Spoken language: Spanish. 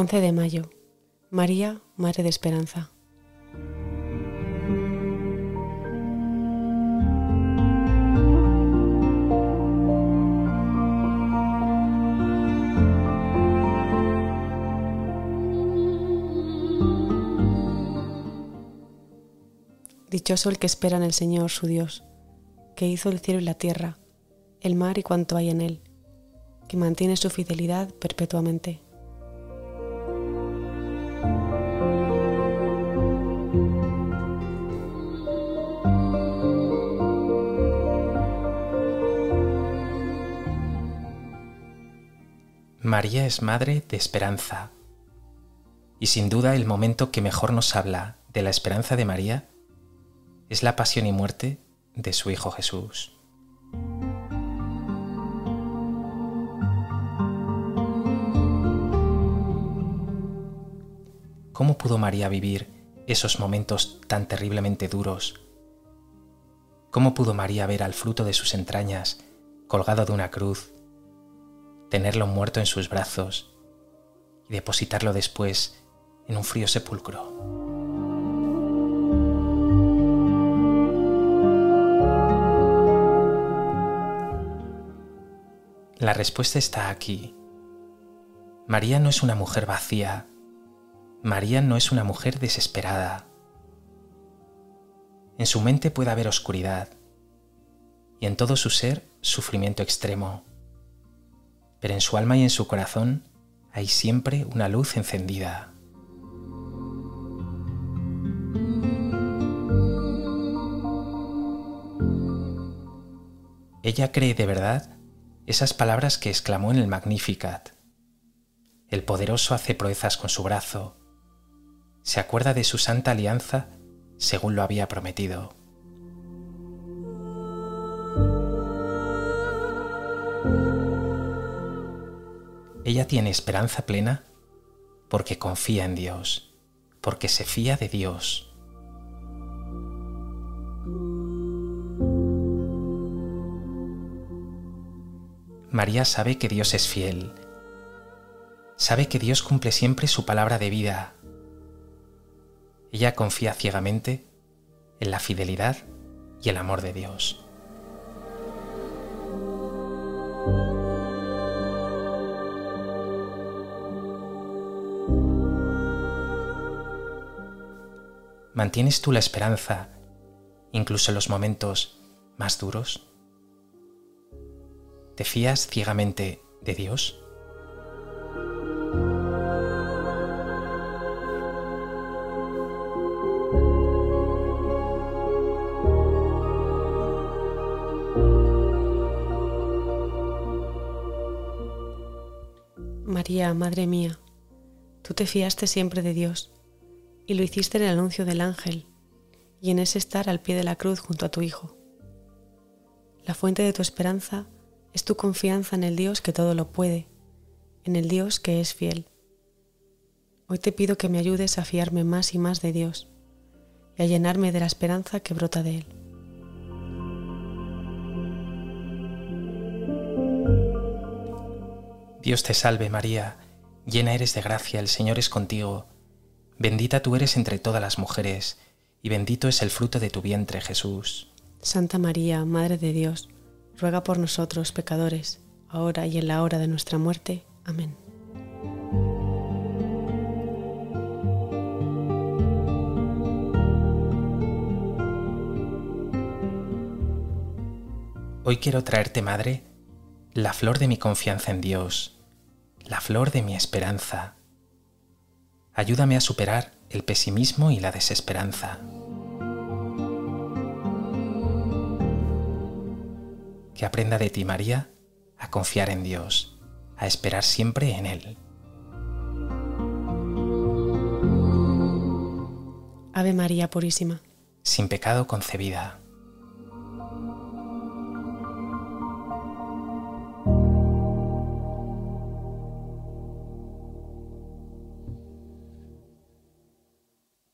11 de mayo. María, Madre de Esperanza. Dichoso el que espera en el Señor su Dios, que hizo el cielo y la tierra, el mar y cuanto hay en él, que mantiene su fidelidad perpetuamente. María es madre de esperanza. Y sin duda el momento que mejor nos habla de la esperanza de María es la pasión y muerte de su Hijo Jesús. ¿Cómo pudo María vivir esos momentos tan terriblemente duros? ¿Cómo pudo María ver al fruto de sus entrañas colgado de una cruz, tenerlo muerto en sus brazos y depositarlo después en un frío sepulcro? La respuesta está aquí. María no es una mujer vacía. María no es una mujer desesperada. En su mente puede haber oscuridad y en todo su ser sufrimiento extremo. Pero en su alma y en su corazón hay siempre una luz encendida. Ella cree de verdad esas palabras que exclamó en el Magnificat. El poderoso hace proezas con su brazo. Se acuerda de su santa alianza según lo había prometido. Ella tiene esperanza plena porque confía en Dios, porque se fía de Dios. María sabe que Dios es fiel. Sabe que Dios cumple siempre su palabra de vida. Ella confía ciegamente en la fidelidad y el amor de Dios. ¿Mantienes tú la esperanza incluso en los momentos más duros? ¿Te fías ciegamente de Dios? María, Madre mía, tú te fiaste siempre de Dios y lo hiciste en el anuncio del ángel y en ese estar al pie de la cruz junto a tu Hijo. La fuente de tu esperanza es tu confianza en el Dios que todo lo puede, en el Dios que es fiel. Hoy te pido que me ayudes a fiarme más y más de Dios y a llenarme de la esperanza que brota de Él. Dios te salve María, llena eres de gracia, el Señor es contigo, bendita tú eres entre todas las mujeres, y bendito es el fruto de tu vientre Jesús. Santa María, Madre de Dios, ruega por nosotros pecadores, ahora y en la hora de nuestra muerte. Amén. Hoy quiero traerte, Madre, la flor de mi confianza en Dios, la flor de mi esperanza. Ayúdame a superar el pesimismo y la desesperanza. que aprenda de ti, María, a confiar en Dios, a esperar siempre en Él. Ave María Purísima. Sin pecado concebida.